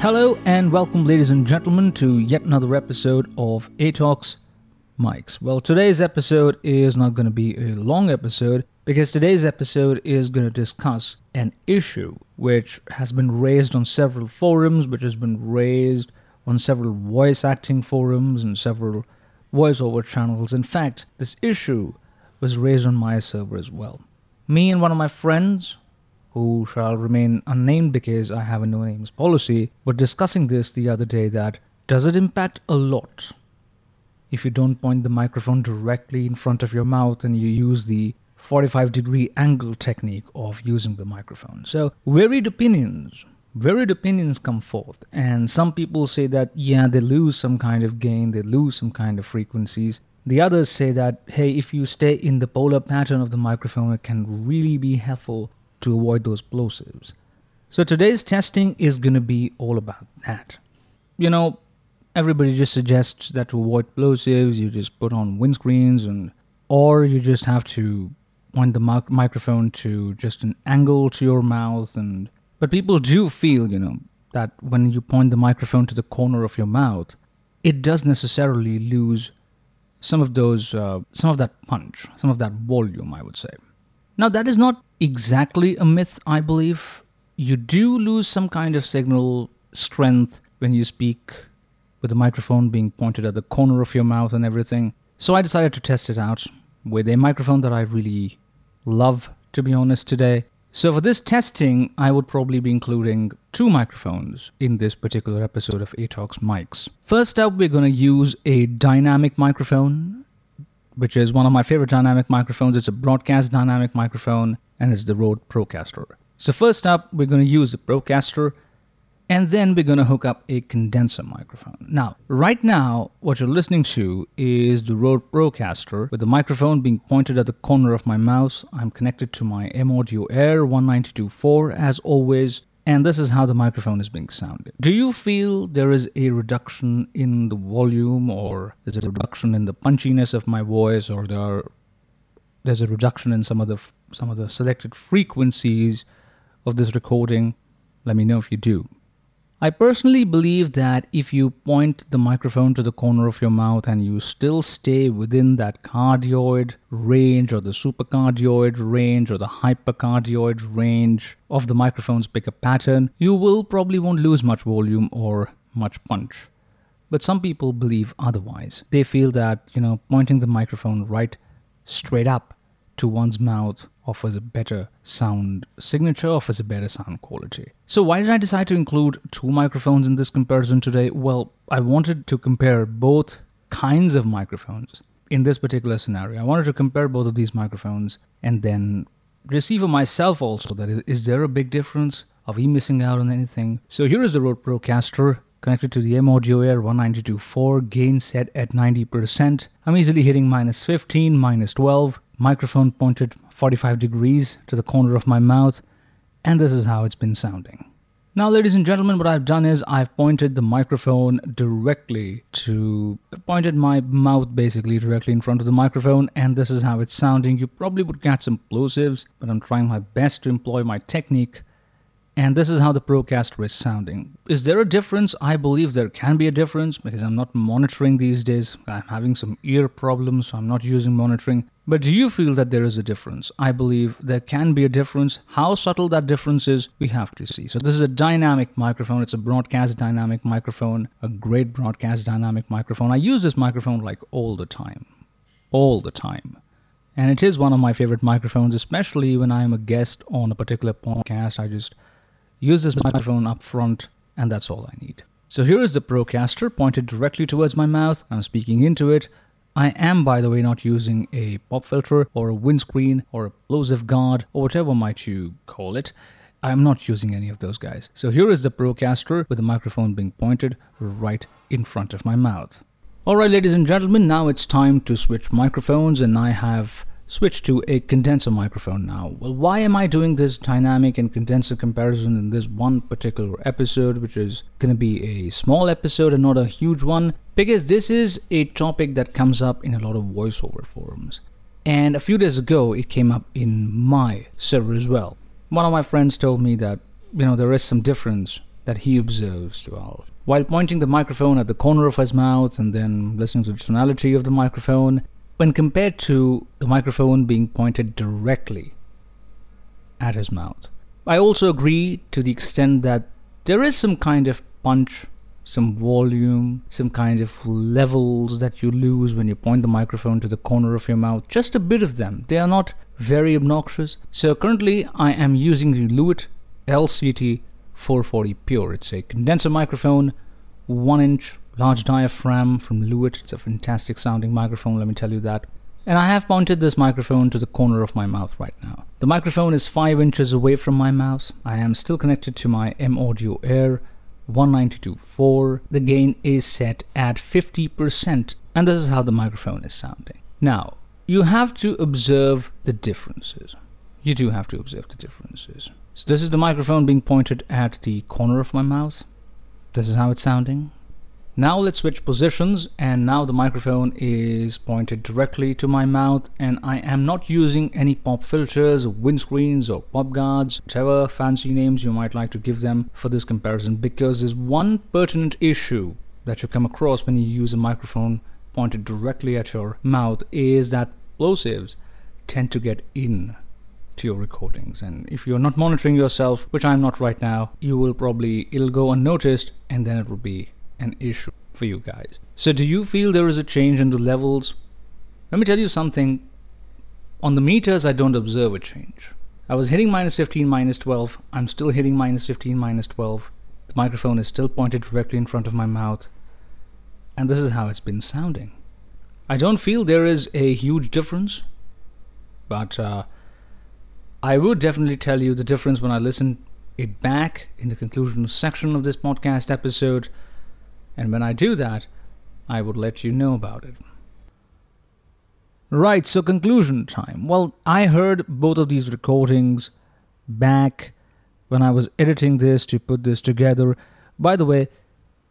Hello and welcome, ladies and gentlemen, to yet another episode of ATalks Mics. Well, today's episode is not going to be a long episode because today's episode is going to discuss an issue which has been raised on several forums, which has been raised on several voice acting forums and several voiceover channels. In fact, this issue was raised on my server as well. Me and one of my friends who shall remain unnamed because I have a no names policy, were discussing this the other day that does it impact a lot if you don't point the microphone directly in front of your mouth and you use the 45 degree angle technique of using the microphone? So, varied opinions. Varied opinions come forth, and some people say that yeah, they lose some kind of gain, they lose some kind of frequencies. The others say that hey, if you stay in the polar pattern of the microphone, it can really be helpful to avoid those plosives. So today's testing is going to be all about that. You know, everybody just suggests that to avoid plosives, you just put on windscreens and or you just have to point the mic- microphone to just an angle to your mouth and but people do feel, you know, that when you point the microphone to the corner of your mouth, it does necessarily lose some of those uh, some of that punch, some of that volume, I would say. Now, that is not exactly a myth, I believe. You do lose some kind of signal strength when you speak with the microphone being pointed at the corner of your mouth and everything. So I decided to test it out with a microphone that I really love, to be honest, today. So for this testing, I would probably be including two microphones in this particular episode of ATalks Mics. First up, we're going to use a dynamic microphone which is one of my favorite dynamic microphones. It's a broadcast dynamic microphone and it's the Rode Procaster. So, first up, we're going to use the Procaster and then we're going to hook up a condenser microphone. Now, right now, what you're listening to is the Rode Procaster with the microphone being pointed at the corner of my mouth. I'm connected to my M Audio Air 192.4 as always, and this is how the microphone is being sounded. Do you feel there is a reduction in the volume, or there's a reduction in the punchiness of my voice, or there are, there's a reduction in some of the some of the selected frequencies of this recording? Let me know if you do. I personally believe that if you point the microphone to the corner of your mouth and you still stay within that cardioid range or the supercardioid range or the hypercardioid range of the microphone's pickup pattern, you will probably won't lose much volume or much punch. But some people believe otherwise. They feel that, you know, pointing the microphone right straight up to one's mouth offers a better sound signature, offers a better sound quality. So, why did I decide to include two microphones in this comparison today? Well, I wanted to compare both kinds of microphones in this particular scenario. I wanted to compare both of these microphones and then receiver myself also that is there a big difference? Are we missing out on anything? So here is the Rode Procaster connected to the M Audio Air 192.4, gain set at 90%. I'm easily hitting minus 15, minus 12, microphone pointed 45 degrees to the corner of my mouth, and this is how it's been sounding. Now, ladies and gentlemen, what I've done is I've pointed the microphone directly to, pointed my mouth basically directly in front of the microphone, and this is how it's sounding. You probably would catch some plosives, but I'm trying my best to employ my technique and this is how the Procaster is sounding. Is there a difference? I believe there can be a difference because I'm not monitoring these days. I'm having some ear problems, so I'm not using monitoring. But do you feel that there is a difference? I believe there can be a difference. How subtle that difference is, we have to see. So, this is a dynamic microphone. It's a broadcast dynamic microphone, a great broadcast dynamic microphone. I use this microphone like all the time. All the time. And it is one of my favorite microphones, especially when I'm a guest on a particular podcast. I just use this microphone up front, and that's all I need. So here is the Procaster pointed directly towards my mouth. I'm speaking into it. I am, by the way, not using a pop filter or a windscreen or a plosive guard or whatever might you call it. I'm not using any of those guys. So here is the Procaster with the microphone being pointed right in front of my mouth. Alright, ladies and gentlemen, now it's time to switch microphones, and I have switch to a condenser microphone now. Well, why am I doing this dynamic and condenser comparison in this one particular episode, which is going to be a small episode and not a huge one? Because this is a topic that comes up in a lot of voiceover forums. And a few days ago, it came up in my server as well. One of my friends told me that, you know, there is some difference that he observes well. While pointing the microphone at the corner of his mouth and then listening to the tonality of the microphone, when compared to the microphone being pointed directly at his mouth. I also agree to the extent that there is some kind of punch, some volume, some kind of levels that you lose when you point the microphone to the corner of your mouth. Just a bit of them. They are not very obnoxious. So currently I am using the Lewitt LCT 440 Pure. It's a condenser microphone, 1 inch large diaphragm from Lewitt. It's a fantastic sounding microphone, let me tell you that. And I have mounted this microphone to the corner of my mouth right now. The microphone is 5 inches away from my mouth. I am still connected to my M Audio Air 192.4. The gain is set at 50%, and this is how the microphone is sounding. Now, you have to observe the differences. You do have to observe the differences. So, this is the microphone being pointed at the corner of my mouth. This is how it's sounding. Now let's switch positions and now the microphone is pointed directly to my mouth and I am not using any pop filters, windscreens or pop guards, whatever fancy names you might like to give them for this comparison because there's one pertinent issue that you come across when you use a microphone pointed directly at your mouth is that plosives tend to get in to your recordings. And if you're not monitoring yourself which i'm not right now you will probably it'll go unnoticed and then it will be an issue for you guys. So, do you feel there is a change in the levels? Let me tell you something. On the meters, I don't observe a change. I was hitting minus 15, minus 12. I'm still hitting minus 15, minus 12. The microphone is still pointed directly in front of my mouth. And this is how it's been sounding. I don't feel there is a huge difference, but uh, I would definitely tell you the difference when I listen it back in the conclusion section of this podcast episode and when I do that, I would let you know about it. Right, so conclusion time. Well, I heard both of these recordings back when I was editing this to put this together. By the way,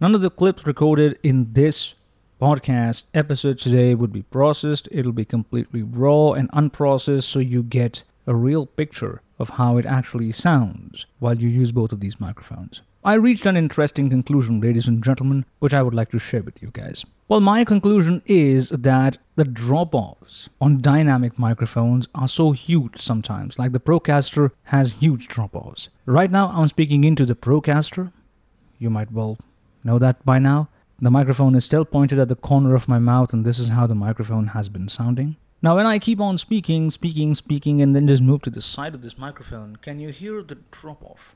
none of the clips recorded in this podcast episode today would be processed. It'll be completely raw and unprocessed, so you get a real picture of how it actually sounds while you use both of these microphones. I reached an interesting conclusion, ladies and gentlemen, which I would like to share with you guys. Well, my conclusion is that the drop offs on dynamic microphones are so huge sometimes, like the Procaster has huge drop offs. Right now, I'm speaking into the Procaster. You might well know that by now. The microphone is still pointed at the corner of my mouth, and this is how the microphone has been sounding. Now, when I keep on speaking, speaking, speaking, and then just move to the side of this microphone, can you hear the drop off?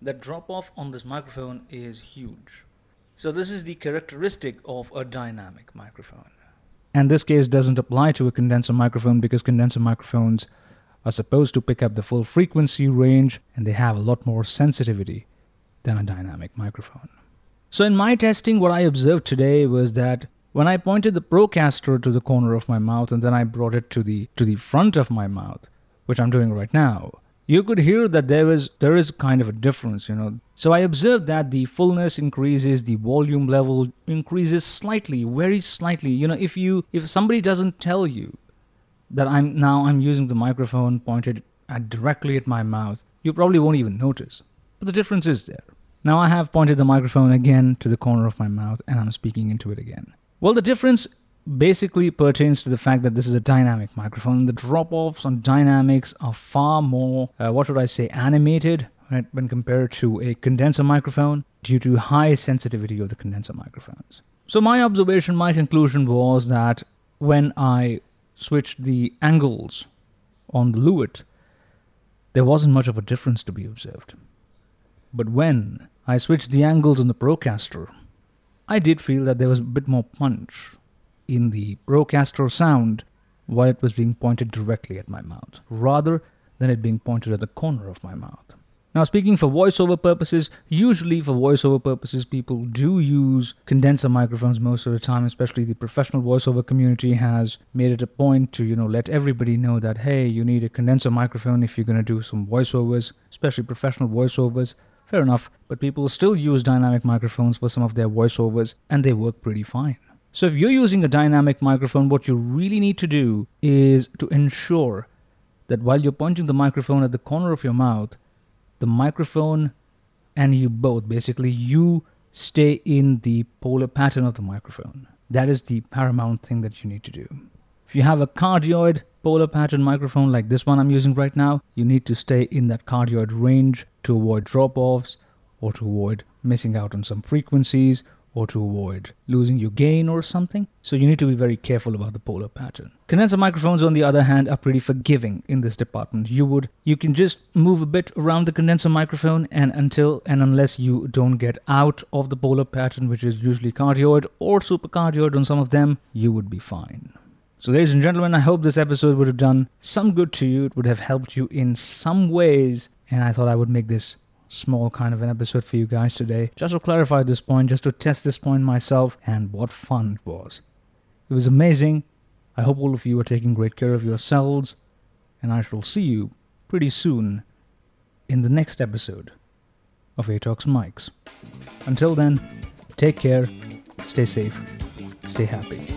The drop off on this microphone is huge. So this is the characteristic of a dynamic microphone. And this case doesn't apply to a condenser microphone because condenser microphones are supposed to pick up the full frequency range and they have a lot more sensitivity than a dynamic microphone. So in my testing what I observed today was that when I pointed the Procaster to the corner of my mouth and then I brought it to the to the front of my mouth, which I'm doing right now, you could hear that there is there is kind of a difference you know. So i observed that the fullness increases the volume level increases slightly very slightly. You know if you if somebody doesn't tell you that i'm now i'm using the microphone pointed at directly at my mouth you probably won't even notice. But the difference is there. Now i have pointed the microphone again to the corner of my mouth and i'm speaking into it again. Well the difference basically pertains to the fact that this is a dynamic microphone. The drop offs on dynamics are far more, uh, what should I say, animated right, when compared to a condenser microphone due to high sensitivity of the condenser microphones. So, my observation, my conclusion was that when I switched the angles on the Lewitt, there wasn't much of a difference to be observed. But when I switched the angles on the Procaster, I did feel that there was a bit more punch in the Procaster sound while it was being pointed directly at my mouth, rather than it being pointed at the corner of my mouth. Now, speaking for voiceover purposes, usually for voiceover purposes, people do use condenser microphones most of the time, especially the professional voiceover community has made it a point to, you know, let everybody know that, hey, you need a condenser microphone if you're going to do some voiceovers, especially professional voiceovers. Fair enough, but people still use dynamic microphones for some of their voiceovers, and they work pretty fine. So if you're using a dynamic microphone, what you really need to do is to ensure that while you're pointing the microphone at the corner of your mouth, the microphone and you both. Basically, you stay in the polar pattern of the microphone. That is the paramount thing that you need to do. If you have a cardioid polar pattern microphone like this one I'm using right now, you need to stay in that cardioid range to avoid drop offs or to avoid missing out on some frequencies or to avoid losing your gain or something. So you need to be very careful about the polar pattern. Condenser microphones on the other hand are pretty forgiving in this department. You would you can just move a bit around the condenser microphone and until and unless you don't get out of the polar pattern which is usually cardioid or supercardioid on some of them, you would be fine. So, ladies and gentlemen, I hope this episode would have done some good to you. It would have helped you in some ways. And I thought I would make this small kind of an episode for you guys today, just to clarify this point, just to test this point myself, and what fun it was. It was amazing. I hope all of you are taking great care of yourselves, and I shall see you pretty soon in the next episode of ATalks Mics. Until then, take care, stay safe, stay happy.